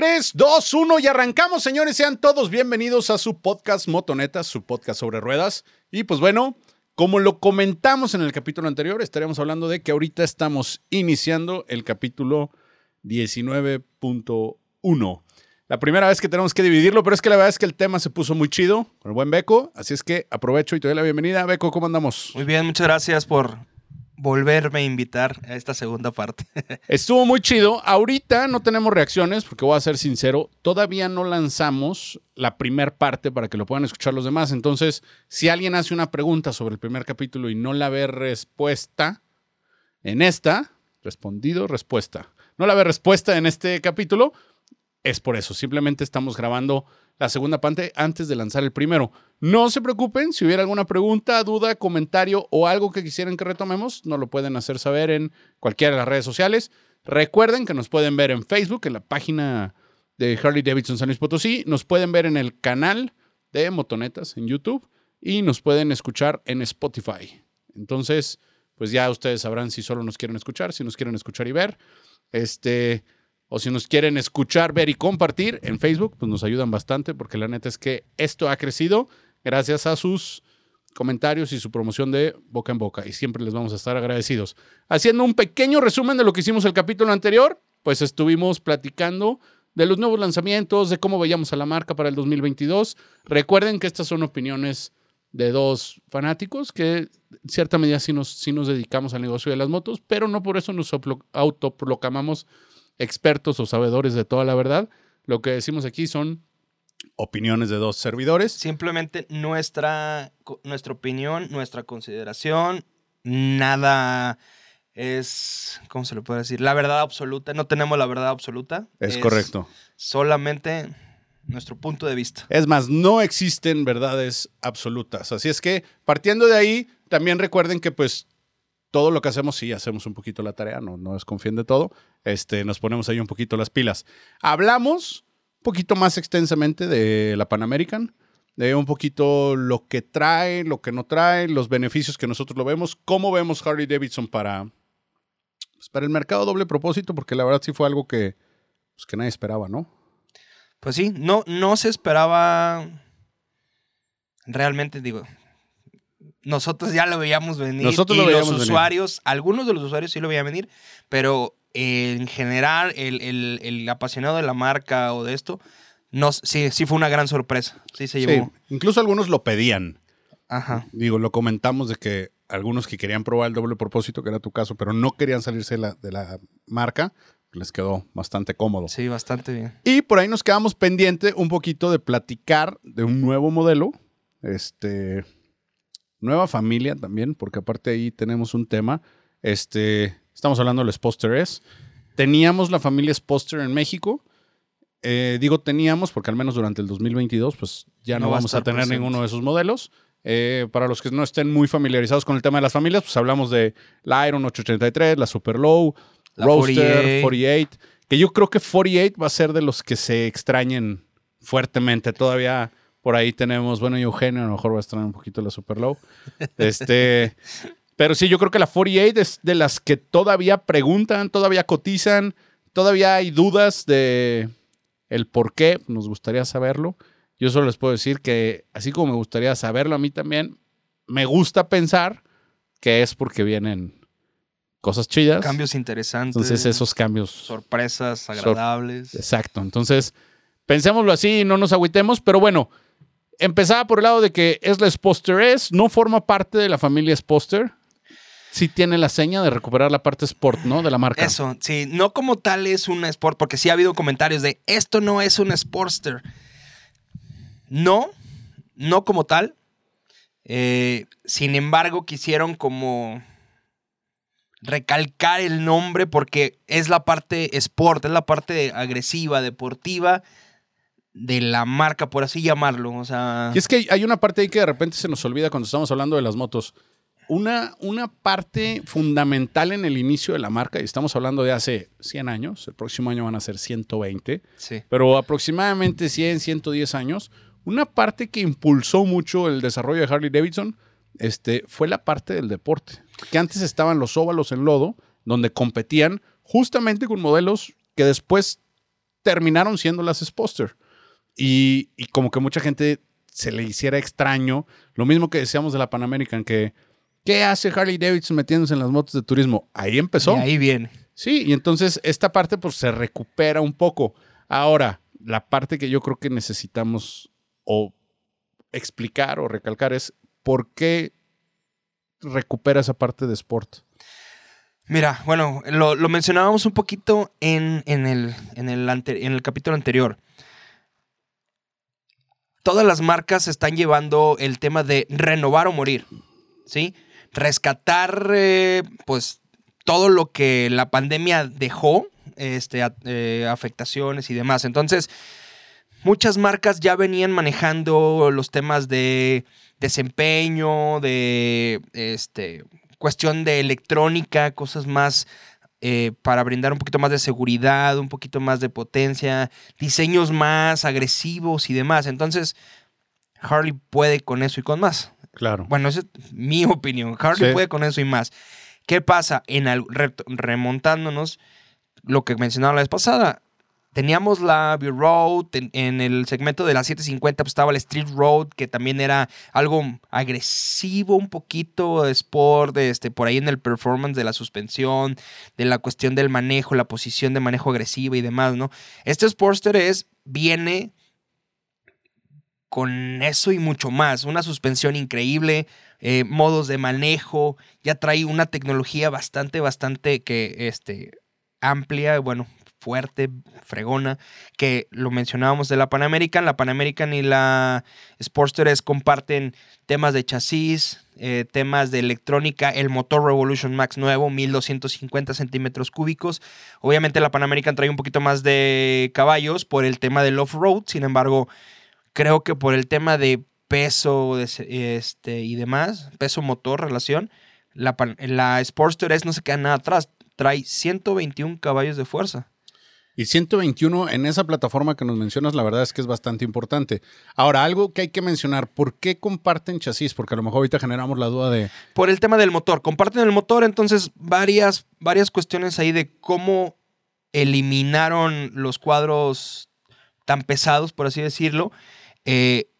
3, 2, 1 y arrancamos, señores. Sean todos bienvenidos a su podcast Motonetas, su podcast sobre ruedas. Y pues bueno, como lo comentamos en el capítulo anterior, estaremos hablando de que ahorita estamos iniciando el capítulo 19.1. La primera vez que tenemos que dividirlo, pero es que la verdad es que el tema se puso muy chido con el buen Beco. Así es que aprovecho y te doy la bienvenida. Beco, ¿cómo andamos? Muy bien, muchas gracias por volverme a invitar a esta segunda parte. Estuvo muy chido. Ahorita no tenemos reacciones, porque voy a ser sincero, todavía no lanzamos la primer parte para que lo puedan escuchar los demás. Entonces, si alguien hace una pregunta sobre el primer capítulo y no la ve respuesta en esta, respondido, respuesta. No la ve respuesta en este capítulo, es por eso. Simplemente estamos grabando la segunda parte antes de lanzar el primero. No se preocupen, si hubiera alguna pregunta, duda, comentario o algo que quisieran que retomemos, nos lo pueden hacer saber en cualquiera de las redes sociales. Recuerden que nos pueden ver en Facebook, en la página de Harley Davidson San Luis Potosí, nos pueden ver en el canal de Motonetas en YouTube y nos pueden escuchar en Spotify. Entonces, pues ya ustedes sabrán si solo nos quieren escuchar, si nos quieren escuchar y ver. Este, o si nos quieren escuchar, ver y compartir en Facebook, pues nos ayudan bastante porque la neta es que esto ha crecido gracias a sus comentarios y su promoción de boca en boca y siempre les vamos a estar agradecidos. Haciendo un pequeño resumen de lo que hicimos el capítulo anterior, pues estuvimos platicando de los nuevos lanzamientos, de cómo veíamos a la marca para el 2022. Recuerden que estas son opiniones de dos fanáticos que en cierta medida sí nos, sí nos dedicamos al negocio de las motos, pero no por eso nos autoproclamamos expertos o sabedores de toda la verdad. Lo que decimos aquí son opiniones de dos servidores. Simplemente nuestra, nuestra opinión, nuestra consideración, nada es, ¿cómo se le puede decir? La verdad absoluta. No tenemos la verdad absoluta. Es, correcto. Solamente nuestro punto de vista. Es más, no existen verdades absolutas. Así es que, partiendo de ahí, también recuerden que pues todo lo que hacemos, sí, hacemos un poquito la tarea, no, no desconfíen de todo. Este, nos ponemos ahí un poquito las pilas. Hablamos un poquito más extensamente de la Pan American, de un poquito lo que trae, lo que no trae, los beneficios que nosotros lo vemos, cómo vemos Harley Davidson para, pues, para el mercado doble propósito, porque la verdad sí fue algo que, pues, que nadie esperaba, ¿no? Pues sí, no, no se esperaba realmente, digo, nosotros ya lo veíamos venir. Nosotros y lo veíamos los usuarios, algunos de los usuarios sí lo veían venir, pero en general, el, apasionado de la marca o de esto, no, sí, sí fue una gran sorpresa. Sí se llevó. incluso algunos lo pedían. Ajá. Digo, lo comentamos de que algunos que querían probar el doble propósito, que era tu caso, pero no querían salirse de la, de la marca, les quedó bastante cómodo. Sí, bastante bien. Y por ahí nos quedamos pendiente un poquito de platicar de un nuevo modelo. Este nueva familia también, porque aparte ahí tenemos un tema. Este, estamos hablando del Sposter S. Teníamos la familia Sposter en México. Eh, digo teníamos porque al menos durante el 2022 pues ya no, vamos a, tener ninguno de esos modelos. Eh, para los que no estén muy familiarizados con el tema de las familias, pues hablamos de la Iron 883, la Super Low, la Roadster 48. que yo creo que 48 va a ser de los que se extrañen fuertemente. Todavía por ahí tenemos, bueno, Eugenio a lo mejor va a estar un poquito la Super Low. Este, pero sí, yo creo que la 48 es de las que todavía preguntan, todavía cotizan, todavía hay dudas de el por qué, nos gustaría saberlo. Yo solo les puedo decir que, así como me gustaría saberlo a mí también, me gusta pensar que es porque vienen cosas chidas. Cambios interesantes. Entonces, esos cambios. Sorpresas agradables. exacto. Entonces, pensémoslo así y no nos agüitemos, pero bueno, empezaba por el lado de que es la Sposter S, no forma parte de la familia Sposter. Sí tiene la seña de recuperar la parte Sport, ¿no? De la marca. Eso, sí, no como tal es una Sport, porque sí ha habido comentarios de esto no es una Sportster. No, no como tal. Eh, sin embargo, quisieron como recalcar el nombre porque es la parte sport, es la parte agresiva, deportiva de la marca, por así llamarlo. O sea. Y es que hay una parte ahí que de repente se nos olvida cuando estamos hablando de las motos. Una, una parte fundamental en el inicio de la marca, y estamos hablando de hace 100 años, el próximo año van a ser 120, sí. pero aproximadamente 100, 110 años, una parte que impulsó mucho el desarrollo de Harley Davidson este, fue la parte del deporte. Que antes estaban los óvalos en lodo, donde competían justamente con modelos que después terminaron siendo las Sposter. Y, y como que mucha gente se le hiciera extraño, lo mismo que decíamos de la Pan American, que ¿qué hace Harley Davidson metiéndose en las motos de turismo? Ahí empezó. Y ahí viene. Sí, y entonces esta parte pues se recupera un poco. Ahora, la parte que yo creo que necesitamos o explicar o recalcar es por qué recupera esa parte de sport. Mira, bueno, lo, lo mencionábamos un poquito en, en el, en, el ante- en el capítulo anterior. Todas las marcas están llevando el tema de renovar o morir, ¿sí? Rescatar, eh, pues, todo lo que la pandemia dejó, este, eh, afectaciones y demás. Entonces, muchas marcas ya venían manejando los temas de desempeño, de este, cuestión de electrónica, cosas más eh, para brindar un poquito más de seguridad, un poquito más de potencia, diseños más agresivos y demás. Entonces, Harley puede con eso y con más. Claro. Bueno, esa es mi opinión. Harley Sí. puede con eso y más. ¿Qué pasa? En re- remontándonos, lo que mencionaba la vez pasada, teníamos la View Road, en, el segmento de la 750 pues, estaba el Street Road, que también era algo agresivo, un poquito de sport, este, por ahí en el performance de la suspensión, de la cuestión del manejo, la posición de manejo agresiva y demás, ¿no? Este Sportster es, viene con eso y mucho más. Una suspensión increíble, eh, modos de manejo, ya trae una tecnología bastante, bastante que, este, amplia, bueno, fuerte, fregona, que lo mencionábamos de la Pan American. La Pan American y la Sportster comparten temas de chasis, eh, temas de electrónica, el motor Revolution Max nuevo, 1250 centímetros cúbicos. Obviamente la Pan American trae un poquito más de caballos por el tema del off-road, sin embargo, creo que por el tema de peso este, y demás, peso motor, relación, la, la Sportster S no se queda nada atrás. Trae 121 caballos de fuerza. Y 121 en esa plataforma que nos mencionas, la verdad es que es bastante importante. Ahora, algo que hay que mencionar, ¿por qué comparten chasis? Porque a lo mejor ahorita generamos la duda de, Por el tema del motor. Comparten el motor, entonces varias, varias cuestiones ahí de cómo eliminaron los cuadros tan pesados, por así decirlo. Eh,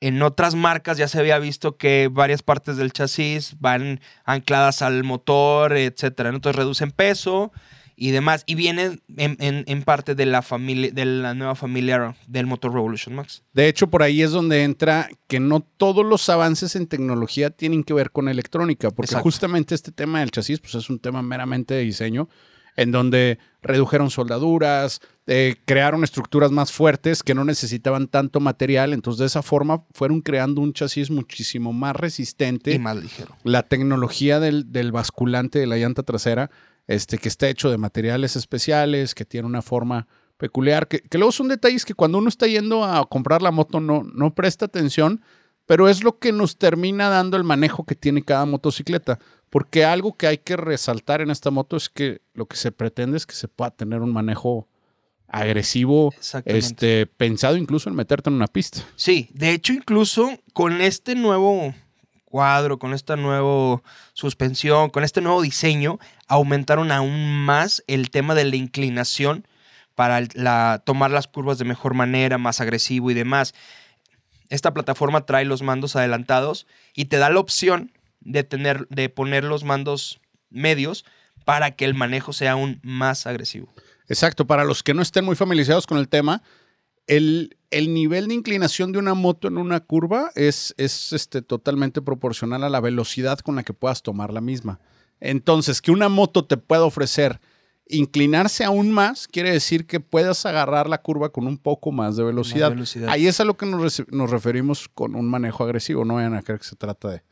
en otras marcas ya se había visto que varias partes del chasis van ancladas al motor, etcétera. Entonces reducen peso y demás. Y vienen en, en- en parte de la familia, de la nueva familia del motor Revolution Max. De hecho, por ahí es donde entra que no todos los avances en tecnología tienen que ver con electrónica, porque Exacto. justamente este tema del chasis pues, es un tema meramente de diseño, en donde redujeron soldaduras, eh, crearon estructuras más fuertes que no necesitaban tanto material, entonces de esa forma fueron creando un chasis muchísimo más resistente. Y más ligero. la tecnología del, del basculante de la llanta trasera, este, que está hecho de materiales especiales, que tiene una forma peculiar, que, que luego son detalles que cuando uno está yendo a comprar la moto no, no presta atención, pero es lo que nos termina dando el manejo que tiene cada motocicleta. Porque algo que hay que resaltar en esta moto es que lo que se pretende es que se pueda tener un manejo agresivo, este, pensado incluso en meterte en una pista. Sí, de hecho, incluso con este nuevo cuadro, con esta nueva suspensión, con este nuevo diseño, aumentaron aún más el tema de la inclinación para tomar las curvas de mejor manera, más agresivo y demás. Esta plataforma trae los mandos adelantados y te da la opción de, tener, de poner los mandos medios para que el manejo sea aún más agresivo. Exacto, para los que no estén muy familiarizados con el tema, el, el nivel de inclinación de una moto en una curva es, es este, totalmente proporcional a la velocidad con la que puedas tomar la misma. Entonces, que una moto te pueda ofrecer inclinarse aún más, quiere decir que puedas agarrar la curva con un poco más de velocidad. velocidad. Ahí es a lo que nos, nos referimos con un manejo agresivo. No vayan a creer que se trata de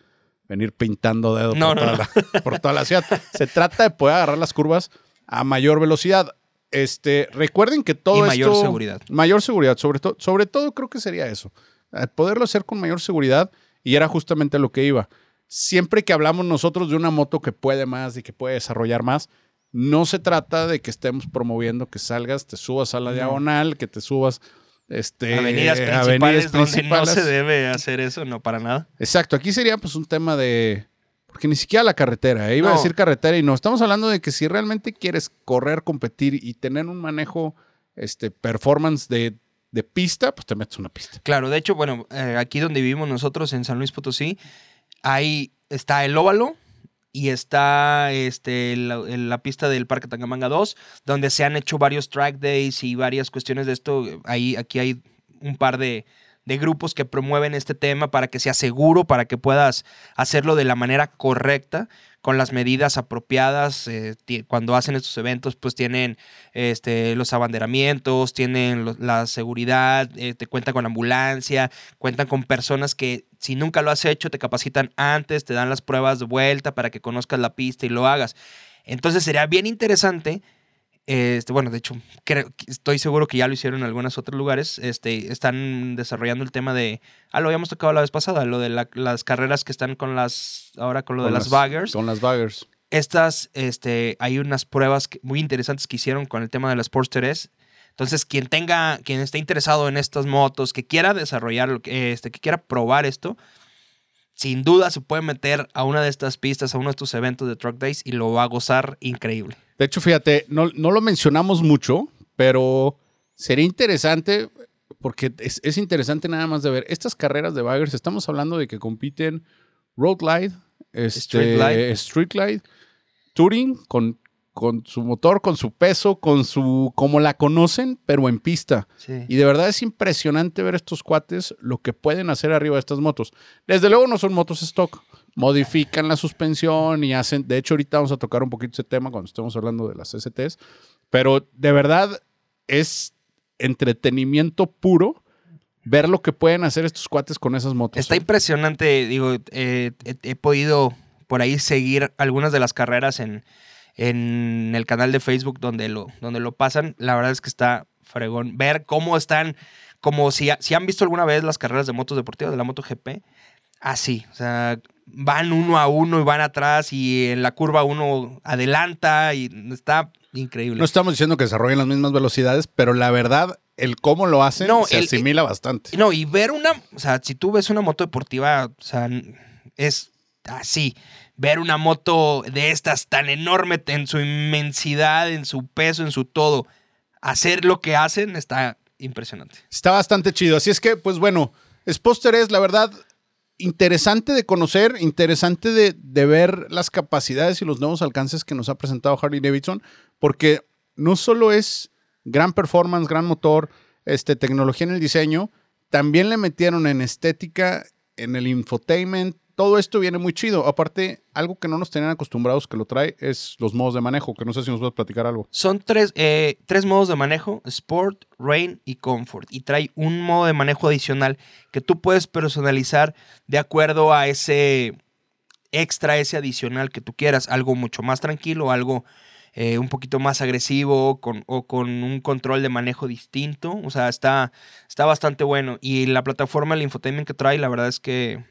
venir pintando dedos No, por, no, toda La, por toda la ciudad. Se trata de poder agarrar las curvas a mayor velocidad. Este, recuerden que todo Y mayor esto- seguridad. Mayor seguridad, sobre todo, sobre todo creo que sería eso. Eh, Poderlo hacer con mayor seguridad y era justamente lo que iba. Siempre que hablamos nosotros de una moto que puede más y que puede desarrollar más, no se trata de que estemos promoviendo que salgas, te subas a la No. diagonal, que te subas este, avenidas principales avenidas donde no principales. se debe hacer eso, no para nada. Exacto, aquí sería pues un tema de... Porque ni siquiera la carretera, ¿eh? iba a decir carretera y no, estamos hablando de que si realmente quieres correr, competir y tener un manejo este, performance de, de pista, pues te metes una pista. Claro, de hecho, bueno, eh, aquí donde vivimos nosotros en San Luis Potosí, ahí está el óvalo y está este, la, la pista del Parque Tangamanga 2, donde se han hecho varios track days y varias cuestiones de esto. Ahí, aquí hay un par de, de grupos que promueven este tema para que sea seguro, para que puedas hacerlo de la manera correcta, con las medidas apropiadas. eh, cuando hacen estos eventos, pues tienen este, los abanderamientos, tienen la seguridad, eh, te cuentan con ambulancia, cuentan con personas que si nunca lo has hecho, te capacitan antes, te dan las pruebas de vuelta para que conozcas la pista y lo hagas. Entonces sería bien interesante. Este, bueno, de hecho, creo, estoy seguro que ya lo hicieron en algunos otros lugares. Este, están desarrollando el tema de. Ah, lo habíamos tocado la vez pasada, lo de la- las carreras que están con las. Ahora con lo de las, baggers. Con las baggers. Estas, este, hay unas pruebas muy interesantes que hicieron con el tema de las Sportster S. Entonces, quien tenga, quien esté interesado en estas motos, que quiera desarrollar, este, que quiera probar esto, sin duda se puede meter a una de estas pistas, a uno de estos eventos de Truck Days y lo va a gozar increíble. De hecho, fíjate, no, no lo mencionamos mucho, pero sería interesante, porque es, es interesante nada más de ver estas carreras de baggers. Estamos hablando de que compiten Road Glide, este, Street Glide. Street Glide, Touring, con, con su motor, con su peso, con su. como la conocen, pero en pista. Sí. Y de verdad es impresionante ver estos cuates lo que pueden hacer arriba de estas motos. Desde luego no son motos stock. Modifican la suspensión y hacen. De hecho, ahorita vamos a tocar un poquito ese tema cuando estemos hablando de las STs. Pero de verdad es entretenimiento puro ver lo que pueden hacer estos cuates con esas motos. Está ¿eh? impresionante, digo, eh, he, he podido por ahí seguir algunas de las carreras en, en el canal de Facebook donde lo, donde lo pasan. La verdad es que está fregón. Ver cómo están, como si, si han visto alguna vez las carreras de motos deportivas de la MotoGP, así, o sea, van uno a uno y van atrás y en la curva uno adelanta y está increíble. No estamos diciendo que desarrollen las mismas velocidades, pero la verdad, el cómo lo hacen No, se el- asimila bastante. No, y ver una, o sea, si tú ves una moto deportiva, o sea, es así. Ver una moto de estas tan enorme en su inmensidad, en su peso, en su todo, hacer lo que hacen está impresionante. Está bastante chido. Así es que, pues bueno, Sposter es, la verdad, interesante de conocer, interesante de, de ver las capacidades y los nuevos alcances que nos ha presentado Harley Davidson, porque no solo es gran performance, gran motor, este, tecnología en el diseño, también le metieron en estética, en el infotainment, todo esto viene muy chido. Aparte, algo que no nos tenían acostumbrados que lo trae es los modos de manejo, que no sé si nos puedes platicar algo. Son tres, eh, tres modos de manejo, Sport, Rain y Comfort. Y trae un modo de manejo adicional que tú puedes personalizar de acuerdo a ese extra, ese adicional que tú quieras. Algo mucho más tranquilo, algo eh, un poquito más agresivo con, o con un control de manejo distinto. O sea, está, está bastante bueno. Y la plataforma, el infotainment que trae, la verdad es que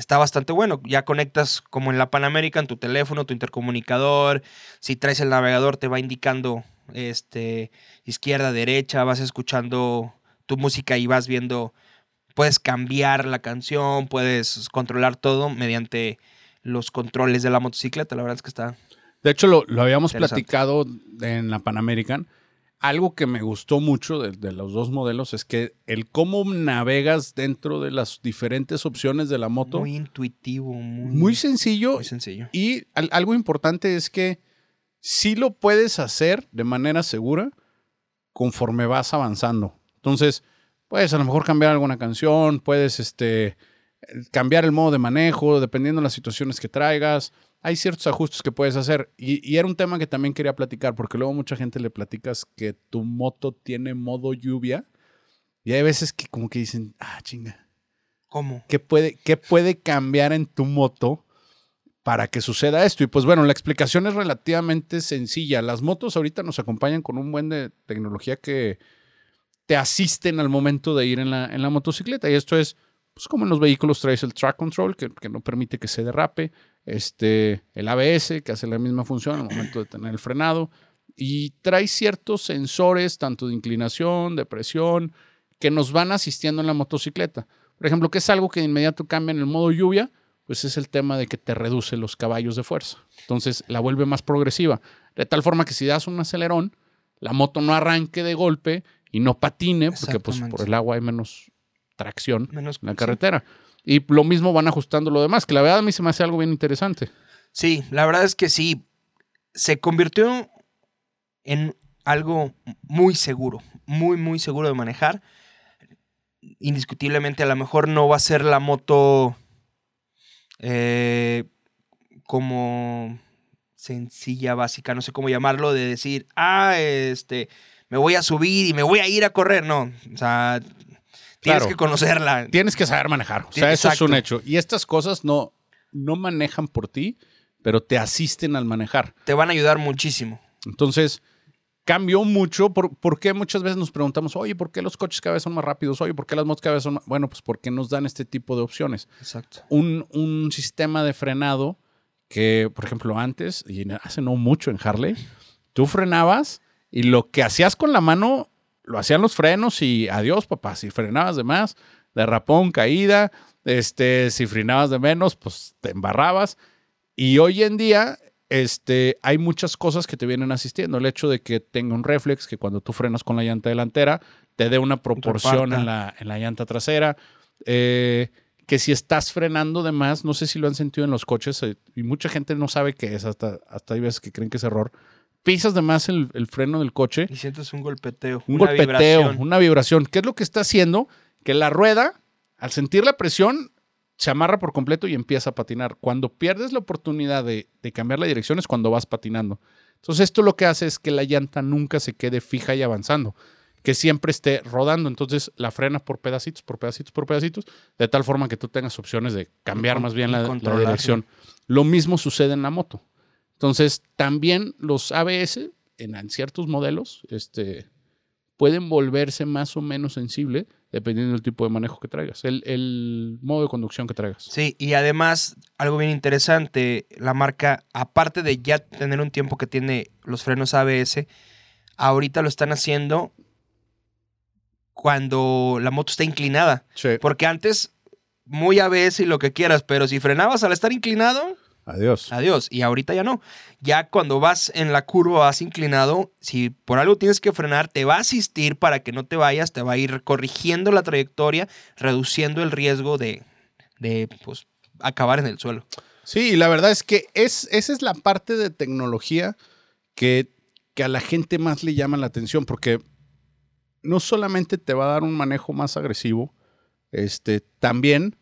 está bastante bueno. Ya conectas como en la Pan American tu teléfono, tu intercomunicador. Si traes el navegador te va indicando este izquierda, derecha, vas escuchando tu música y vas viendo puedes cambiar la canción, puedes controlar todo mediante los controles de la motocicleta. La verdad es que está De hecho, lo, lo habíamos platicado en la Pan American. Algo que me gustó mucho de, de los dos modelos es que el cómo navegas dentro de las diferentes opciones de la moto, muy muy, intuitivo, muy, sencillo. muy sencillo. Y al- algo importante es que sí lo puedes hacer de manera segura conforme vas avanzando. Entonces, puedes a lo mejor cambiar alguna canción, puedes este, cambiar el modo de manejo, dependiendo de las situaciones que traigas. Hay ciertos ajustes que puedes hacer. Y, y era un tema que también quería platicar, porque luego mucha gente le platicas que tu moto tiene modo lluvia. Y hay veces que como que dicen, ah, chinga, ¿Cómo? ¿qué puede, qué puede cambiar en tu moto para que suceda esto? Y pues bueno, la explicación es relativamente sencilla. Las motos ahorita nos acompañan con un buen de tecnología que te asisten al momento de ir en la, en la motocicleta. Y esto es, pues como en los vehículos traes el track control, que, que no permite que se derrape, este, el ABS, que hace la misma función al momento de tener el frenado, y trae ciertos sensores, tanto de inclinación, de presión, que nos van asistiendo en la motocicleta. Por ejemplo, que es algo que de inmediato cambia en el modo lluvia, pues es el tema de que te reduce los caballos de fuerza. Entonces la vuelve más progresiva. De tal forma que si das un acelerón, la moto no arranque de golpe y no patine, porque pues por el agua hay menos tracción Menos en la sí. Y lo mismo van ajustando lo demás, que la verdad a mí se me hace algo bien interesante. Sí, la verdad es que sí. Se convirtió en algo muy seguro, muy, muy seguro de manejar. Indiscutiblemente, a lo mejor no va a ser la moto eh, como sencilla, básica, no sé cómo llamarlo, de decir, ah, este, me voy a subir y me voy a ir a correr. No, o sea, tienes Claro. que conocerla. Tienes que saber manejar. O sea, eso es un hecho. Y estas cosas no, no manejan por ti, pero te asisten al manejar. Te van a ayudar muchísimo. Entonces, cambió mucho. ¿Por, por qué muchas veces nos preguntamos, oye, ¿por qué los coches cada vez son más rápidos? Oye, ¿por qué las motos cada vez son más...? Bueno, pues porque nos dan este tipo de opciones. Exacto. Un, un sistema de frenado que, por ejemplo, antes, y hace no mucho en Harley, tú frenabas y lo que hacías con la mano lo hacían los frenos y adiós, papá. Si frenabas de más, derrapón, caída. Este, si frenabas de menos, pues te embarrabas. Y hoy en día, este, hay muchas cosas que te vienen asistiendo. El hecho de que tenga un reflex, que cuando tú frenas con la llanta delantera, te dé una proporción en la, en la llanta trasera. Eh, que si estás frenando de más, no sé si lo han sentido en los coches, eh, y mucha gente no sabe qué es, hasta, hasta hay veces que creen que es error. Pisas de más el, el freno del coche Y sientes un golpeteo. un una golpeteo, vibración. una vibración. ¿Qué es lo que está haciendo? Que la rueda, al sentir la presión, se amarra por completo y empieza a patinar. Cuando pierdes la oportunidad de, de cambiar la dirección es cuando vas patinando. Entonces esto lo que hace es que la llanta nunca se quede fija y avanzando, que siempre esté rodando. Entonces la frenas por pedacitos, por pedacitos, por pedacitos, de tal forma que tú tengas opciones de cambiar más bien la, la dirección. Lo mismo sucede en la moto. Entonces también los ABS en, ciertos modelos, este, pueden volverse más o menos sensible dependiendo del tipo de manejo que traigas, el, el modo de conducción que traigas. Sí, y además, algo bien interesante, la marca, aparte de ya tener un tiempo que tiene los frenos ABS, ahorita lo están haciendo cuando la moto está inclinada. Sí. Porque antes, muy ABS y lo que quieras, pero si frenabas al estar inclinado, Adiós. adiós. Y ahorita ya no. Ya cuando vas en la curva, vas inclinado, si por algo tienes que frenar, te va a asistir para que no te vayas, te va a ir corrigiendo la trayectoria, reduciendo el riesgo de, de pues, acabar en el suelo. Sí, y la verdad es que es, esa es la parte de tecnología que, que a la gente más le llama la atención, porque no solamente te va a dar un manejo más agresivo, este, también,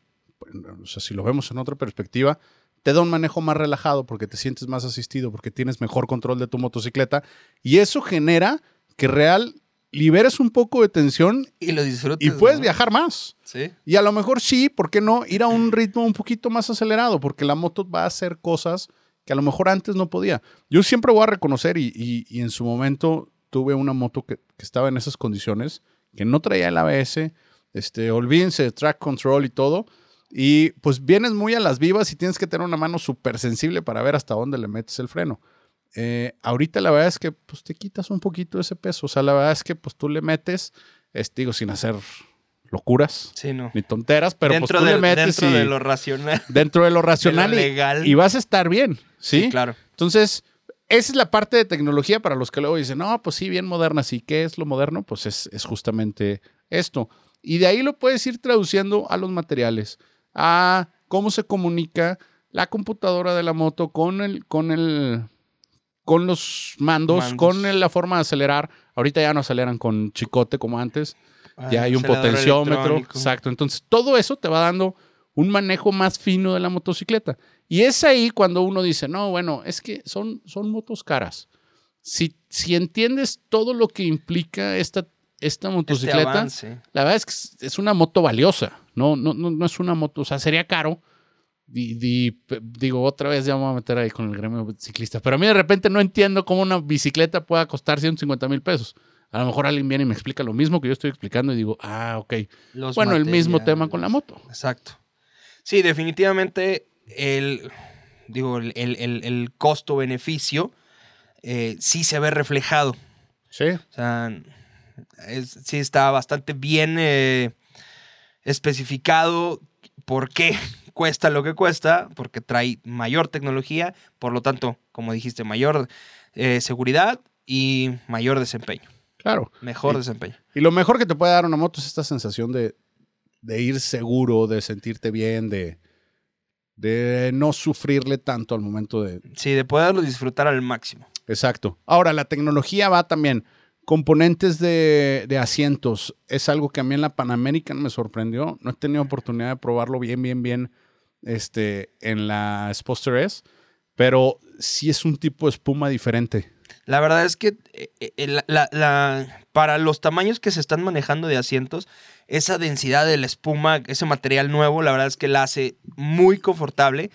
o sea, si lo vemos en otra perspectiva, te da un manejo más relajado porque te sientes más asistido, porque tienes mejor control de tu motocicleta, y eso genera que real liberes un poco de tensión Y lo disfrutas. y puedes ¿no? viajar más. Sí. Y a lo mejor sí, ¿por qué no? Ir a un ritmo un poquito más acelerado, porque la moto va a hacer cosas que a lo mejor antes no podía. Yo siempre voy a reconocer, y, y- y en su momento tuve una moto que, que estaba en esas condiciones, que no traía el ABS, este, olvídense de track control y todo, y pues vienes muy a las vivas y tienes que tener una mano súper sensible para ver hasta dónde le metes el freno. Eh, ahorita la verdad es que pues te quitas un poquito ese peso, o sea, la verdad es que pues tú le metes, este, digo, sin hacer locuras, Sí, no. ni tonteras, pero dentro pues tú de, le metes dentro y- de lo racional. dentro de lo racional de lo y- legal. y, vas a estar bien, ¿sí? claro. Entonces, esa es la parte de tecnología para los que luego dicen, no, pues sí, bien moderna, sí, ¿qué es lo moderno? Pues es, es justamente esto. Y de ahí lo puedes ir traduciendo a los materiales, a cómo se comunica la computadora de la moto con el, con el, con los mandos, Mandos. con el- la forma de acelerar. Ahorita ya no aceleran con chicote como antes ya hay un potenciómetro. Exacto. Entonces, todo eso te va dando un manejo más fino de la motocicleta. Y es ahí cuando uno dice, no, bueno, es que son, son motos caras. Si, si entiendes todo lo que implica esta, esta Este motocicleta, la verdad es que es- una moto valiosa. No, no, no, no es una moto, o sea, sería caro. P- digo, otra vez ya me voy a meter ahí con el gremio ciclista. Pero a mí de repente no entiendo cómo una bicicleta pueda costar 150 mil pesos. A lo mejor alguien viene y me explica lo mismo que yo estoy explicando y digo, ah, ok. Los bueno, el mismo tema con la moto. Exacto. Sí, definitivamente el, digo, el, el- el- el costo-beneficio eh, sí se ve reflejado. Sí. O sea, es- sí está bastante bien eh, especificado por qué cuesta lo que cuesta, porque trae mayor tecnología, por lo tanto, como dijiste, mayor eh, seguridad y mayor desempeño. Claro. Mejor Y- desempeño. Y lo mejor que te puede dar una moto es esta sensación de, de ir seguro, de sentirte bien, de, de no sufrirle tanto al momento de... Sí, de poderlo disfrutar al máximo. Exacto. Ahora, la tecnología va también. Componentes de, asientos. Es algo que a mí en la Pan American me sorprendió. No he tenido oportunidad de probarlo bien, bien, bien este, en la Sposter S. Pero sí es un tipo de espuma diferente. La verdad es que eh, eh, la- la- para los tamaños que se están manejando de asientos, esa densidad de la espuma, ese material nuevo, la verdad es que la hace muy confortable.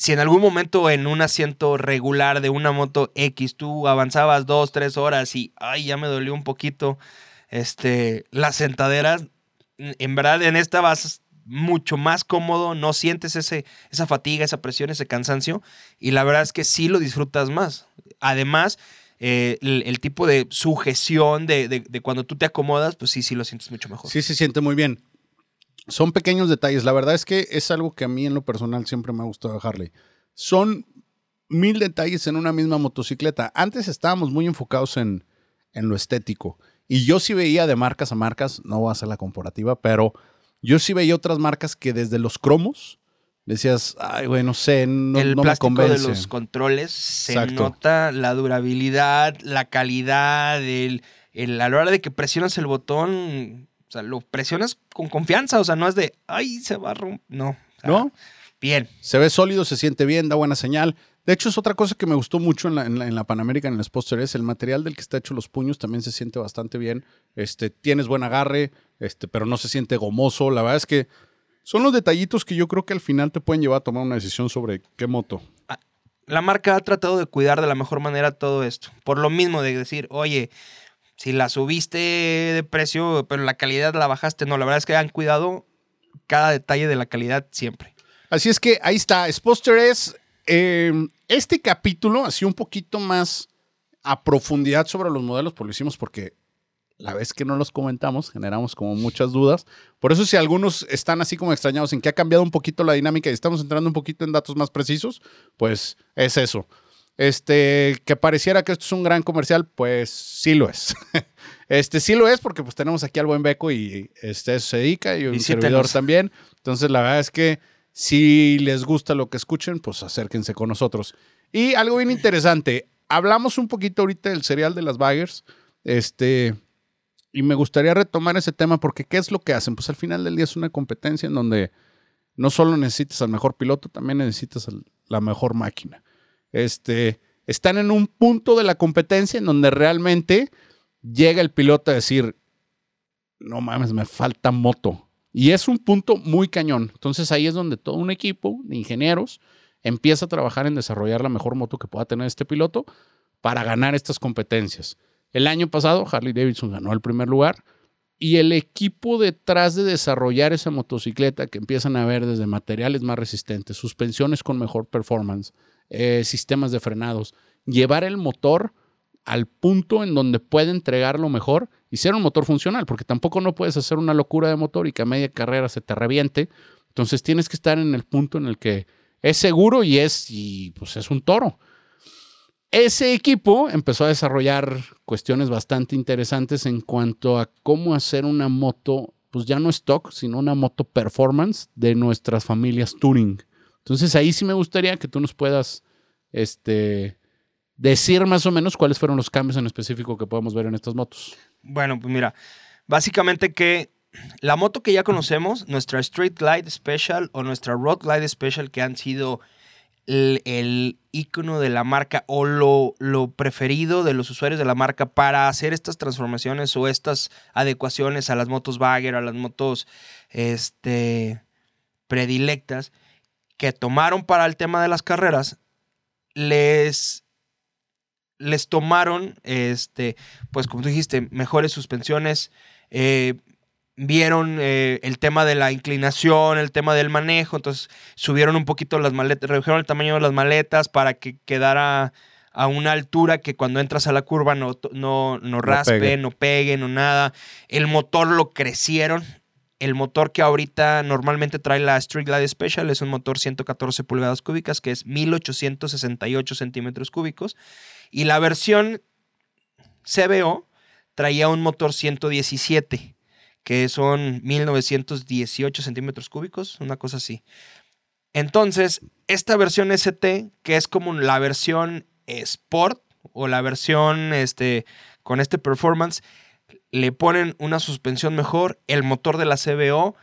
Si en algún momento en un asiento regular de una moto X tú avanzabas dos, tres horas y, ay, ya me dolió un poquito, este, las sentaderas, en verdad en esta vas mucho más cómodo, no sientes ese, esa fatiga, esa presión, ese cansancio, y la verdad es que sí lo disfrutas más. Además, eh, el, tipo de sujeción de, de- de cuando tú te acomodas, pues sí, sí lo sientes mucho mejor. Sí se siente muy bien. Son pequeños detalles. La verdad es que es algo que a mí en lo personal siempre me ha gustado de Harley. Son mil detalles en una misma motocicleta. Antes estábamos muy enfocados en, en lo estético. Y yo sí veía de marcas a marcas, no voy a hacer la comparativa, pero yo sí veía otras marcas que desde los cromos decías, ay, güey, no sé, no, el no me de los controles se Exacto. nota la durabilidad, la calidad, el, el- a la hora de que presionas el botón, o sea, lo presionas con confianza, o sea, no es de, ay, se va a romper, no. o sea, ¿No? Bien. Se ve sólido, se siente bien, da buena señal. De hecho, es otra cosa que me gustó mucho en la, en la, en la Pan American, en la Sposter es el material del que está hecho los puños también se siente bastante bien. Este, tienes buen agarre, este, pero no se siente gomoso. La verdad es que son los detallitos que yo creo que al final te pueden llevar a tomar una decisión sobre qué moto. La marca ha tratado de cuidar de la mejor manera todo esto. Por lo mismo de decir, oye, si la subiste de precio, pero la calidad la bajaste, no, la verdad es que han cuidado cada detalle de la calidad siempre. Así es que ahí está. Sposter es eh, este capítulo, así un poquito más a profundidad sobre los modelos, pues lo hicimos porque la vez que no los comentamos, generamos como muchas dudas. Por eso si algunos están así como extrañados en que ha cambiado un poquito la dinámica y estamos entrando un poquito en datos más precisos, pues es eso. Este, que pareciera que esto es un gran comercial, pues sí lo es. Este sí lo es porque pues tenemos aquí al buen Beco y este se dedica y un Y servidor también. Entonces la verdad es que si les gusta lo que escuchen, pues acérquense con nosotros. Y algo bien interesante, hablamos un poquito ahorita del serial de las baggers, este, y me gustaría retomar ese tema porque ¿qué es lo que hacen? Pues al final del día es una competencia en donde no solo necesitas al mejor piloto, también necesitas la mejor máquina. Este, están en un punto de la competencia en donde realmente llega el piloto a decir, no mames, me falta moto. Y es un punto muy cañón. Entonces ahí es donde todo un equipo de ingenieros empieza a trabajar en desarrollar la mejor moto que pueda tener este piloto para ganar estas competencias. El año pasado Harley Davidson ganó el primer lugar y el equipo detrás de desarrollar esa motocicleta que empiezan a ver desde materiales más resistentes, suspensiones con mejor performance, eh, sistemas de frenados, llevar el motor al punto en donde puede entregar lo mejor y ser un motor funcional, porque tampoco no puedes hacer una locura de motor y que a media carrera se te reviente. Entonces tienes que estar en el punto en el que es seguro y es, y pues es un toro. Ese equipo empezó a desarrollar cuestiones bastante interesantes en cuanto a cómo hacer una moto, pues ya no stock, sino una moto performance de nuestras familias Touring. Entonces ahí sí me gustaría que tú nos puedas este, decir más o menos cuáles fueron los cambios en específico que podemos ver en estas motos. Bueno, pues mira, básicamente que la moto que ya conocemos, nuestra Street Glide Special o nuestra Road Glide Special, que han sido el, el icono de la marca o lo, preferido de los usuarios de la marca para hacer estas transformaciones o estas adecuaciones a las motos Bagger, a las motos este, predilectas que tomaron para el tema de las carreras, les les tomaron, este, pues como tú dijiste, mejores suspensiones, eh, vieron eh, el tema de la inclinación, el tema del manejo, entonces subieron un poquito las maletas, redujeron el tamaño de las maletas para que quedara a una altura que cuando entras a la curva no, no, no raspe, pegue. no pegue, no nada. El motor lo crecieron. El motor que ahorita normalmente trae la Street Glide Special es un motor 114 pulgadas cúbicas, que es 1868 centímetros cúbicos. Y la versión CBO traía un motor 117, que son 1918 centímetros cúbicos, una cosa así. Entonces, esta versión ST, que es como la versión Sport o la versión este, con este performance, le ponen una suspensión mejor, el motor de la CBO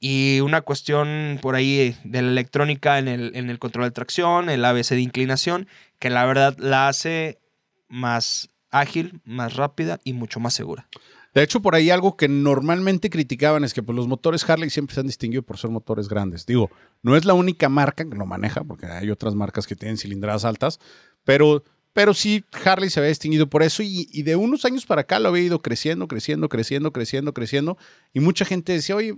y una cuestión por ahí de la electrónica en el, en el control de tracción, el ABC de inclinación, que la verdad la hace más ágil, más rápida y mucho más segura. De hecho, por ahí algo que normalmente criticaban es que pues, los motores Harley siempre se han distinguido por ser motores grandes. Digo, no es la única marca que lo maneja, porque hay otras marcas que tienen cilindradas altas, pero, pero sí Harley se había distinguido por eso y, y de unos años para acá lo había ido creciendo, creciendo, creciendo, creciendo, creciendo. Y mucha gente decía, oye,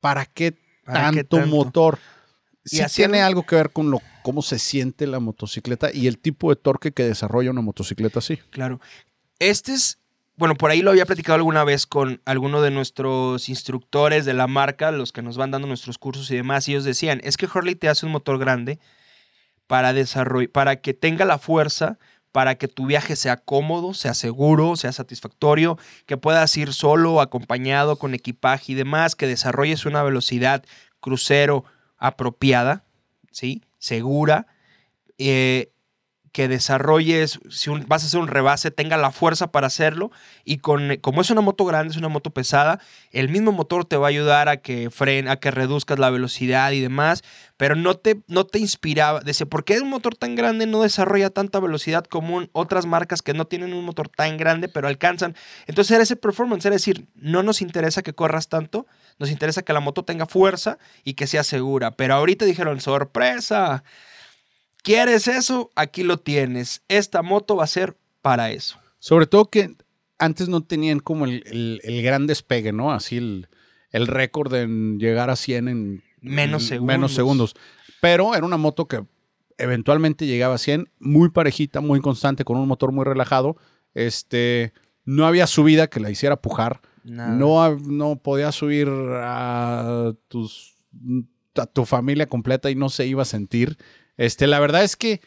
¿para qué, ¿Para qué tanto, motor? Y Sí tiene algo que ver con lo, cómo se siente la motocicleta y el tipo de torque que desarrolla una motocicleta así. Claro. Este es, bueno, por ahí lo había platicado alguna vez con alguno de nuestros instructores de la marca, los que nos van dando nuestros cursos y demás, y ellos decían, es que Harley te hace un motor grande para para que tenga la fuerza, para que tu viaje sea cómodo, sea seguro, sea satisfactorio, que puedas ir solo, acompañado, con equipaje y demás, que desarrolles una velocidad crucero apropiada, ¿sí? Segura, eh, que desarrolles, si un- vas a hacer un rebase, tenga la fuerza para hacerlo. Y con, como es una moto grande, es una moto pesada, el mismo motor te va a ayudar a que frene, a que reduzcas la velocidad y demás. Pero no te, no te inspiraba. Decía, ¿por qué un motor tan grande no desarrolla tanta velocidad como otras marcas que no tienen un motor tan grande, pero alcanzan? Entonces era ese performance, era decir, no nos interesa que corras tanto, nos interesa que la moto tenga fuerza y que sea segura. Pero ahorita dijeron, sorpresa. ¿Quieres eso? Aquí lo tienes. Esta moto va a ser para eso. Sobre todo que antes no tenían como el, el- el gran despegue, ¿no? Así el, el récord en llegar a 100 en Menos en segundos. menos segundos. Pero era una moto que eventualmente llegaba a 100, muy parejita, muy constante, con un motor muy relajado. Este, no había subida que la hiciera pujar. Nada. No, no podía subir a, tus, a tu familia completa y no se iba a sentir. Este, la verdad es que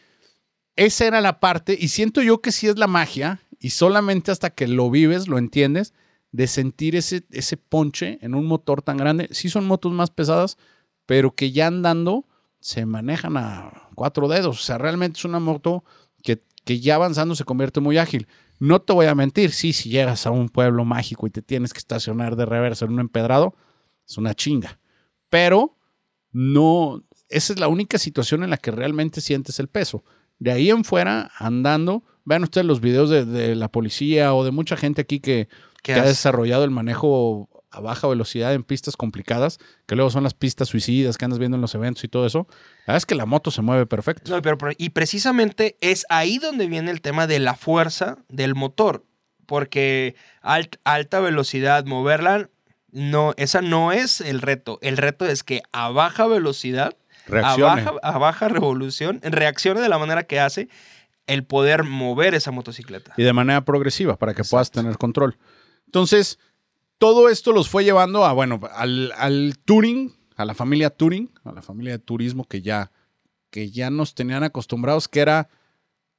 esa era la parte, y siento yo que sí es la magia, y solamente hasta que lo vives, lo entiendes, de sentir ese, ese ponche en un motor tan grande. Sí son motos más pesadas, pero que ya andando se manejan a cuatro dedos. O sea, realmente es una moto que, que ya avanzando se convierte muy ágil. No te voy a mentir, sí, si llegas a un pueblo mágico y te tienes que estacionar de reversa en un empedrado, es una chinga. Pero no, esa es la única situación en la que realmente sientes el peso. De ahí en fuera, andando, vean ustedes los videos de, de la policía o de mucha gente aquí que, ¿Qué que ha desarrollado el manejo a baja velocidad en pistas complicadas, que luego son las pistas suicidas que andas viendo en los eventos y todo eso. La verdad es que la moto se mueve perfecto. No, pero, pero- y precisamente es ahí donde viene el tema de la fuerza del motor. Porque alt- alta velocidad, moverla, no, esa no es el reto. El reto es que a baja velocidad, a Reaccione. baja, a baja revolución, reaccione de la manera que hace el poder mover esa motocicleta. y de manera progresiva para que puedas tener control. Entonces, todo esto los fue llevando a, bueno, al, al touring, a la familia touring, a la familia de turismo que ya, que ya nos tenían acostumbrados, que era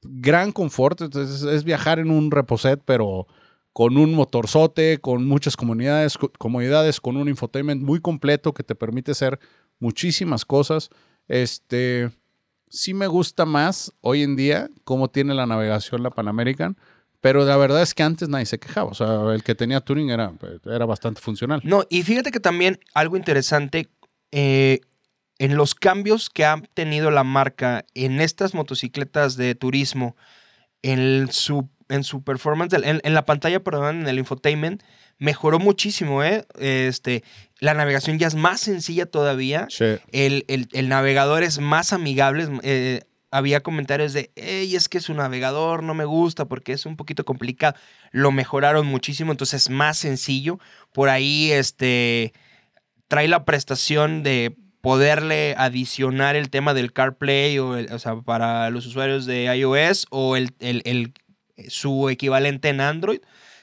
gran confort. Entonces, es viajar en un reposet, pero con un motorzote, con muchas comunidades, co- comodidades, con un infotainment muy completo que te permite hacer muchísimas cosas. Este, sí me gusta más hoy en día cómo tiene la navegación la Pan American, pero la verdad es que antes nadie se quejaba. O sea, el que tenía Touring era, era bastante funcional. No, y fíjate que también algo interesante, eh, en los cambios que ha tenido la marca en estas motocicletas de turismo, en su, en su performance, en, en la pantalla, perdón, en el infotainment, mejoró muchísimo, ¿eh? Este, la navegación ya es más sencilla todavía. Sí. El, el- el navegador es más amigable. eh, había comentarios de, hey, es que su navegador no me gusta porque es un poquito complicado. Lo mejoraron muchísimo, entonces es más sencillo. Por ahí, este, trae la prestación de poderle adicionar el tema del CarPlay, o, el- o sea, para los usuarios de iOS o el, el- el- su equivalente en Android.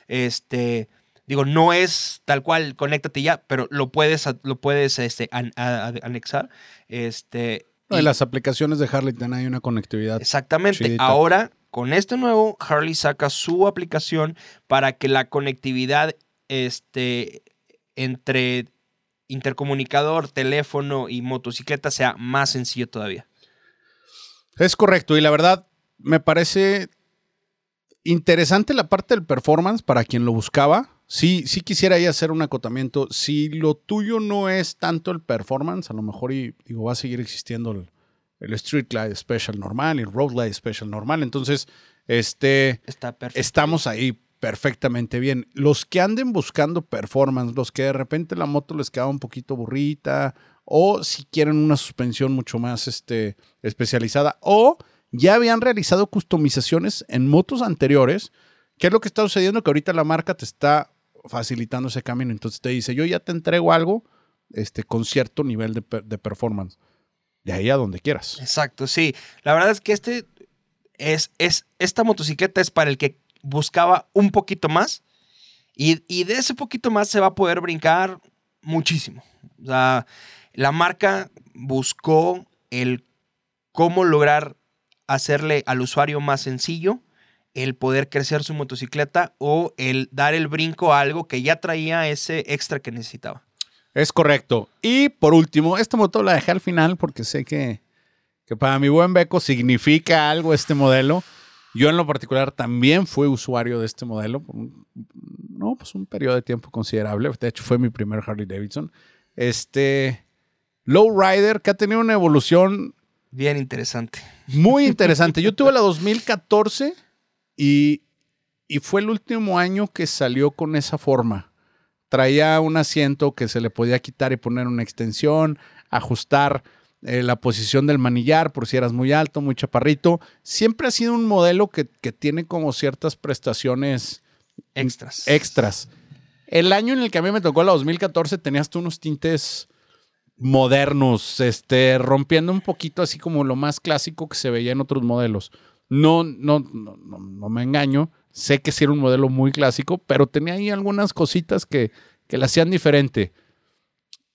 Este, digo, no es tal cual, conéctate ya, pero lo puedes, lo puedes este, an- a- a- anexar. Este, No, y las aplicaciones de Harley tienen ahí una conectividad. exactamente. chidita. Ahora, Con este nuevo, Harley saca su aplicación para que la conectividad este, entre intercomunicador, teléfono y motocicleta sea más sencillo todavía. Es correcto, y la verdad me parece interesante la parte del performance para quien lo buscaba. Sí, sí quisiera ahí hacer un acotamiento. Si lo tuyo no es tanto el performance, a lo mejor y, digo, va a seguir existiendo el, el Street Glide Special normal y el Road Glide Special normal. Entonces, este, Está estamos ahí perfectamente bien. Los que anden buscando performance, los que de repente la moto les queda un poquito burrita, o si quieren una suspensión mucho más este, especializada, o ya habían realizado customizaciones en motos anteriores, ¿qué es lo que está sucediendo? Que ahorita la marca te está facilitando ese camino. Entonces te dice, yo ya te entrego algo este, con cierto nivel de, de performance. De ahí a donde quieras. Exacto, sí. La verdad es que este es, es esta motocicleta es para el que buscaba un poquito más y, y de ese poquito más se va a poder brincar muchísimo. O sea, la marca buscó el cómo lograr hacerle al usuario más sencillo el poder crecer su motocicleta o el dar el brinco a algo que ya traía ese extra que necesitaba. Es correcto. Y por último, esta moto la dejé al final porque sé que, que para mi buen Beco significa algo este modelo. Yo en lo particular también fui usuario de este modelo no, pues un periodo de tiempo considerable. De hecho, fue mi primer Harley Davidson. Este Lowrider que ha tenido una evolución Bien interesante. muy interesante. Yo tuve la 2014 y, y fue el último año que salió con esa forma. Traía un asiento que se le podía quitar y poner una extensión, ajustar eh, la posición del manillar por si eras muy alto, muy chaparrito. Siempre ha sido un modelo que, que tiene como ciertas prestaciones Extras. extras. El año en el que a mí me tocó la 2014 tenías tú unos tintes modernos, este, rompiendo un poquito así como lo más clásico que se veía en otros modelos. No, no, no, no, no me engaño. Sé que sí era un modelo muy clásico, pero tenía ahí algunas cositas que, que la hacían diferente.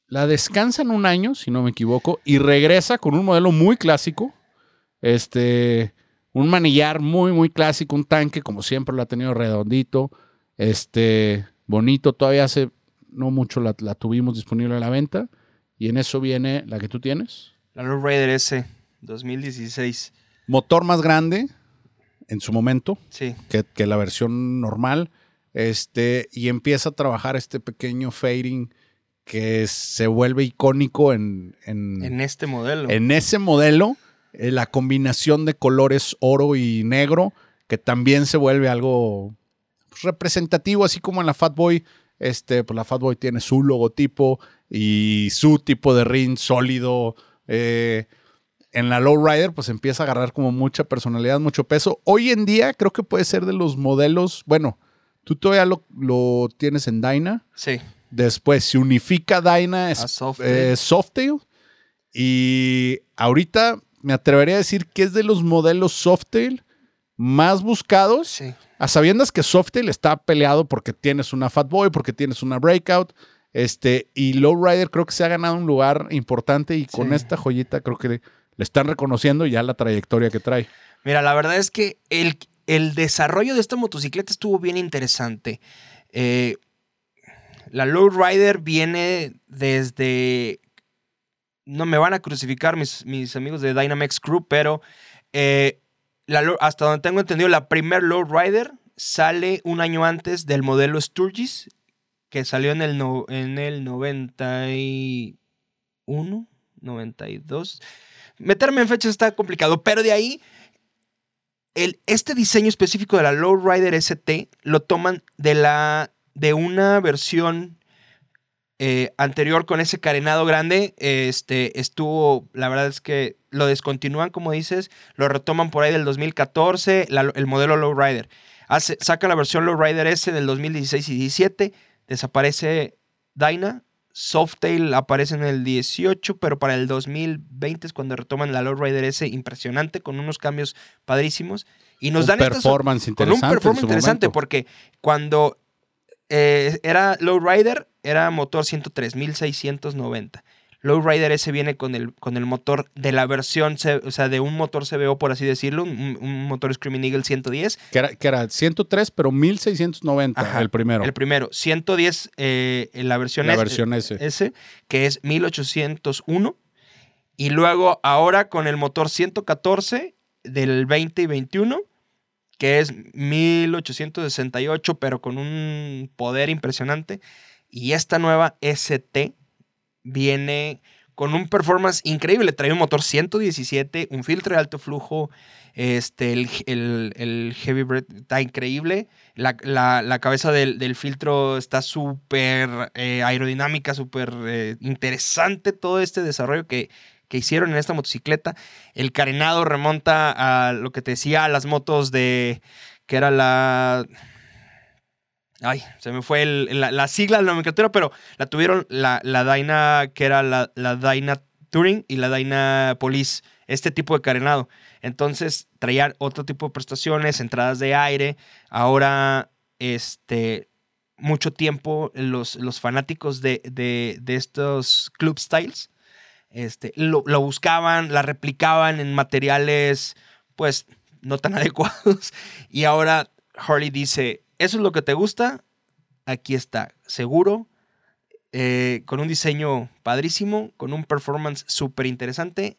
La descansan un año, si no me equivoco, y regresa con un modelo muy clásico. Este, un manillar muy, muy clásico, un tanque, como siempre lo ha tenido redondito, este, bonito. Todavía hace no mucho la, la tuvimos disponible a la venta. Y en eso viene la que tú tienes. La Lowrider S 2016. Motor más grande en su momento Sí. que, que la versión normal. Este, y empieza a trabajar este pequeño fading que se vuelve icónico en, en, En este modelo. en ese modelo. eh, la combinación de colores oro y negro, que también se vuelve algo pues, representativo, así como en la Fatboy. Este, pues la Fatboy tiene su logotipo y su tipo de ring sólido. eh, en la Lowrider, pues empieza a agarrar como mucha personalidad, mucho peso. Hoy en día creo que puede ser de los modelos. Bueno, tú todavía lo, lo tienes en Dyna. Sí. Después se unifica Dyna es, Softail. eh, Softail. Y ahorita me atrevería a decir que es de los modelos Softail más buscados. Sí. A sabiendas que Softail está peleado porque tienes una Fatboy, porque tienes una Breakout. Este, y Lowrider creo que se ha ganado un lugar importante y con Sí. esta joyita creo que le, están reconociendo ya la trayectoria que trae. Mira, la verdad es que el, el desarrollo de esta motocicleta estuvo bien interesante. Eh, la Lowrider viene desde. No me van a crucificar mis, mis amigos de Dynamex Crew, pero eh, hasta donde tengo entendido, la primer Lowrider sale un año antes del modelo Sturgis, que salió en el, no- en el 91, 92. Meterme en fechas está complicado, pero de ahí el, este diseño específico de la Lowrider ST lo toman de, la, de una versión eh, anterior con ese carenado grande. Este, estuvo, la verdad es que lo descontinúan, como dices, lo retoman por ahí del 2014, la- el modelo Lowrider. Hace, saca la versión Lowrider S del 2016 y 17, desaparece Dyna. Softail aparece en el 18, pero para el 2020 es cuando retoman la Lowrider S impresionante con unos cambios padrísimos y nos un dan estas performance con interesante. un en performance interesante momento. porque cuando eh, era Lowrider era motor 103, 1690. Lowrider S viene con el, con el motor de la versión, o sea, de un motor CBO, por así decirlo, un, un motor Screaming Eagle 110. Que era, que era 103, pero 1690 Ajá, el primero. El primero, 110 eh, en la versión, la S, versión S. S, que es 1801. Y luego ahora con el motor 114 del 20 y 21, que es 1868, pero con un poder impresionante. Y esta nueva ST viene con un performance increíble. Trae un motor 117, un filtro de alto flujo, este, el, el- el heavy breath está increíble. La, la- la cabeza del, del filtro está súper eh, aerodinámica, súper eh, interesante todo este desarrollo que, que hicieron en esta motocicleta. El carenado remonta a lo que te decía, a las motos de... que era la... Ay, se me fue la, la sigla la nomenclatura, pero la tuvieron la, la que era la, la Dyna Touring y la Dyna Police, este tipo de carenado. Entonces traían otro tipo de prestaciones, entradas de aire. Ahora, este, mucho tiempo los, los fanáticos de, de- de estos club styles este, lo, lo buscaban, la replicaban en materiales, pues, no tan adecuados. Y ahora Harley dice, eso es lo que te gusta, aquí está, seguro, eh, con un diseño padrísimo, con un performance súper interesante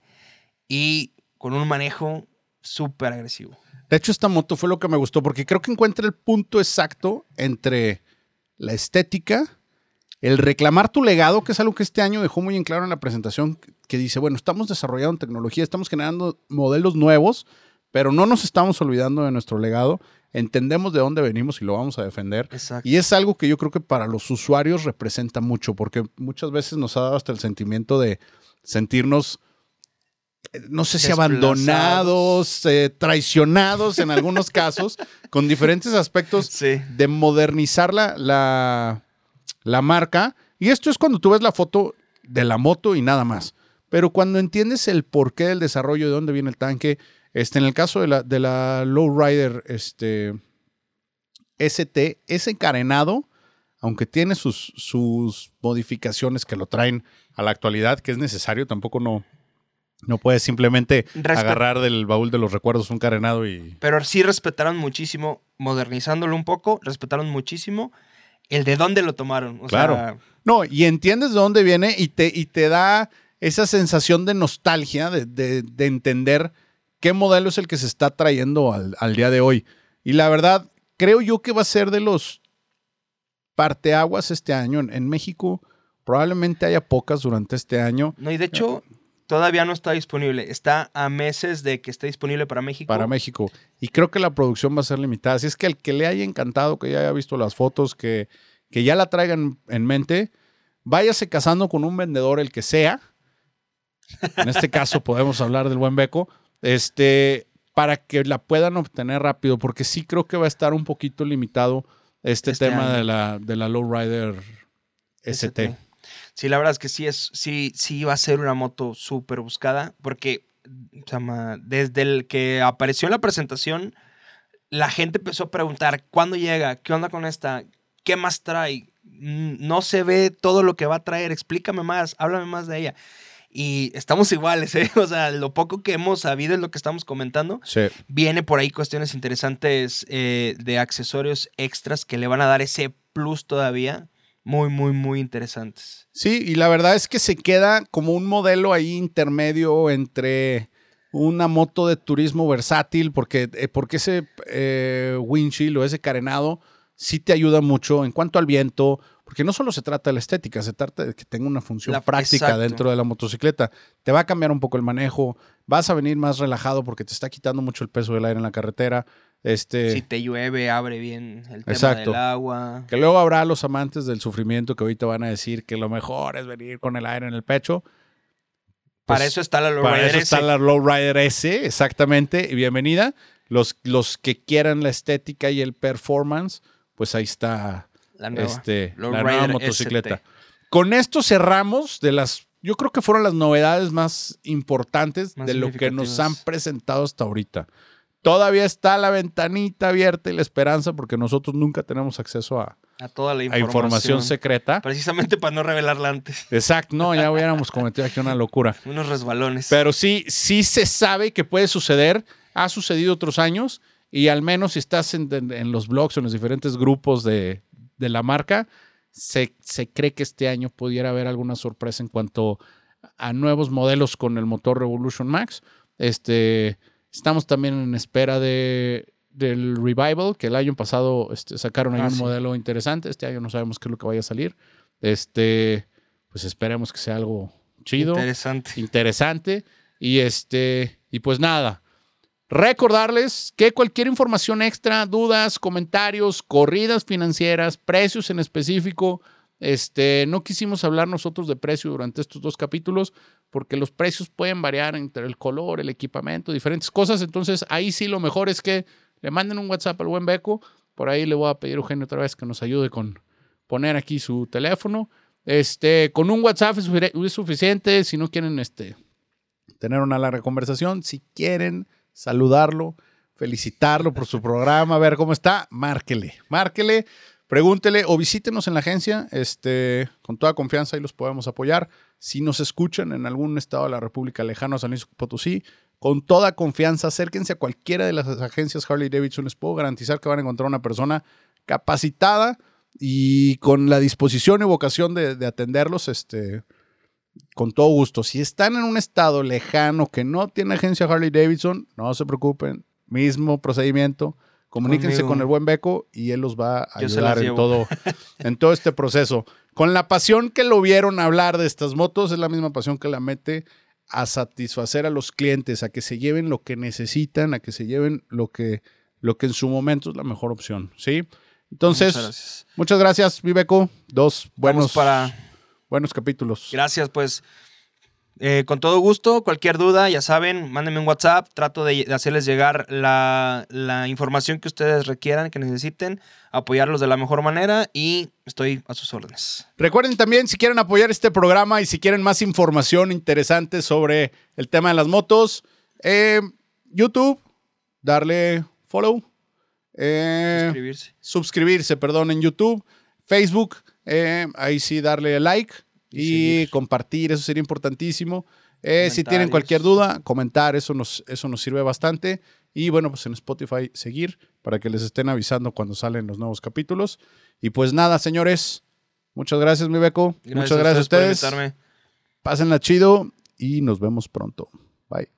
y con un manejo súper agresivo. De hecho, esta moto fue lo que me gustó porque creo que encuentra el punto exacto entre la estética, el reclamar tu legado, que es algo que este año dejó muy en claro en la presentación, que dice, bueno, estamos desarrollando tecnología, estamos generando modelos nuevos, pero no nos estamos olvidando de nuestro legado, entendemos de dónde venimos y lo vamos a defender. Exacto. Y es algo que yo creo que para los usuarios representa mucho, porque muchas veces nos ha dado hasta el sentimiento de sentirnos, eh, no sé si abandonados, eh, traicionados en algunos casos, con diferentes aspectos Sí. de modernizar la, la, la marca. Y esto es cuando tú ves la foto de la moto y nada más. Pero cuando entiendes el porqué del desarrollo, de dónde viene el tanque, este, en el caso de la, de la Lowrider este, ST, ese carenado, aunque tiene sus, sus modificaciones que lo traen a la actualidad, que es necesario, tampoco no, no puedes simplemente Respe- agarrar del baúl de los recuerdos un carenado y... Pero sí respetaron muchísimo, modernizándolo un poco, respetaron muchísimo el de dónde lo tomaron. O Claro. sea, No, y entiendes de dónde viene y te, y te da esa sensación de nostalgia, de, de- de entender qué modelo es el que se está trayendo al, al día de hoy. Y la verdad, creo yo que va a ser de los parteaguas este año. En, en México probablemente haya pocas durante este año no, y de hecho, todavía no está disponible. Está a meses de que esté disponible para México. para México. Y creo que la producción va a ser limitada. Así es que el que le haya encantado, que ya haya visto las fotos, que, que ya la traigan en mente, váyase casando con un vendedor, el que sea. En este caso podemos hablar del buen Beco. Este, para que la puedan obtener rápido, porque sí creo que va a estar un poquito limitado este, Este tema año. de la, de la Lowrider ST. Sí, la verdad es que sí es, sí, sí va a ser una moto súper buscada, porque o sea, ma- desde el que apareció en la presentación, la gente empezó a preguntar, ¿cuándo llega? ¿Qué onda con esta? ¿Qué más trae? Mm, No se ve todo lo que va a traer, explícame más, háblame más de ella. Y estamos iguales, ¿eh? O sea, lo poco que hemos sabido es lo que estamos comentando. Sí. Viene por ahí cuestiones interesantes eh, de accesorios extras que le van a dar ese plus todavía. Muy, muy, muy interesantes. Sí, y la verdad es que se queda como un modelo ahí intermedio entre una moto de turismo versátil, porque, eh, porque ese eh, windshield o ese carenado sí te ayuda mucho en cuanto al viento, porque no solo se trata de la estética, se trata de que tenga una función La- práctica exacto. dentro de la motocicleta. Te va a cambiar un poco el manejo, vas a venir más relajado porque te está quitando mucho el peso del aire en la carretera. Este, Si te llueve, abre bien el tema Exacto. del agua. Que luego habrá los amantes del sufrimiento que ahorita van a decir que lo mejor es venir con el aire en el pecho. Para Pues, eso está la Para Lowrider eso está S. la Lowrider S, exactamente. Y bienvenida. Los, los que quieran la estética y el performance, pues ahí está La nueva. este, la nueva motocicleta. ST. Con esto cerramos de las, yo creo que fueron las novedades más importantes Más de lo que nos han presentado hasta ahorita. todavía está la ventanita abierta y la esperanza porque nosotros nunca tenemos acceso a, A toda la a información. información secreta. Precisamente para no revelarla antes. Exacto, no, ya hubiéramos cometido aquí una locura. Unos resbalones. Pero sí, sí se sabe que puede suceder, ha sucedido otros años y al menos si estás en, en- en los blogs o en los diferentes grupos de, de la marca, se, se cree que este año pudiera haber alguna sorpresa en cuanto a nuevos modelos con el motor Revolution Max. Este, estamos también en espera de, del Revival, que el año pasado este, sacaron ahí Ah, un sí. modelo interesante. Este año no sabemos qué es lo que vaya a salir. Este, pues esperemos que sea algo chido Interesante. interesante. Y este, y pues nada. Recordarles que cualquier información extra, dudas, comentarios, corridas financieras, precios en específico, este, no quisimos hablar nosotros de precio durante estos dos capítulos porque los precios pueden variar entre el color, el equipamiento, diferentes cosas. Entonces, ahí sí lo mejor es que le manden un WhatsApp al buen Beco. Por ahí le voy a pedir a Eugenio otra vez que nos ayude con poner aquí su teléfono. Este, con un WhatsApp es, sufici- es suficiente. Si no quieren este, tener una larga conversación, si quieren saludarlo, felicitarlo por su programa, ver cómo está, márquele, márquele, pregúntele o visítenos en la agencia. Este, con toda confianza ahí los podemos apoyar. Si nos escuchan en algún estado de la República lejano a San Luis Potosí, con toda confianza, acérquense a cualquiera de las agencias Harley Davidson. Les puedo garantizar que van a encontrar una persona capacitada y con la disposición y vocación de, de atenderlos, este, con todo gusto. Si están en un estado lejano que no tiene agencia Harley Davidson, no se preocupen. Mismo procedimiento. Comuníquense Conmigo. con el buen Beco y él los va a Yo ayudar en todo, en todo este proceso. Con la pasión que lo vieron hablar de estas motos, es la misma pasión que la mete a satisfacer a los clientes, a que se lleven lo que necesitan, a que se lleven lo que, lo que en su momento es la mejor opción. ¿sí? Entonces, Muchas gracias. Beco. Dos buenos, Vamos para. Buenos capítulos. Gracias, pues. eh, con todo gusto, cualquier duda, ya saben, mándenme un WhatsApp. Trato de, de hacerles llegar la, la información que ustedes requieran, que necesiten, apoyarlos de la mejor manera y estoy a sus órdenes. Recuerden también, si quieren apoyar este programa y si quieren más información interesante sobre el tema de las motos, eh, YouTube, darle follow, eh, Suscribirse. suscribirse, perdón, en YouTube, Facebook, eh, ahí sí darle like Y compartir, eso sería importantísimo. Eh, si tienen cualquier duda, comentar, eso nos, eso nos sirve bastante. Y bueno, pues en Spotify seguir para que les estén avisando cuando salen los nuevos capítulos. Y pues nada, señores, muchas gracias, mi Beco. muchas gracias a ustedes. invitarme. Pásenla chido y nos vemos pronto. Bye.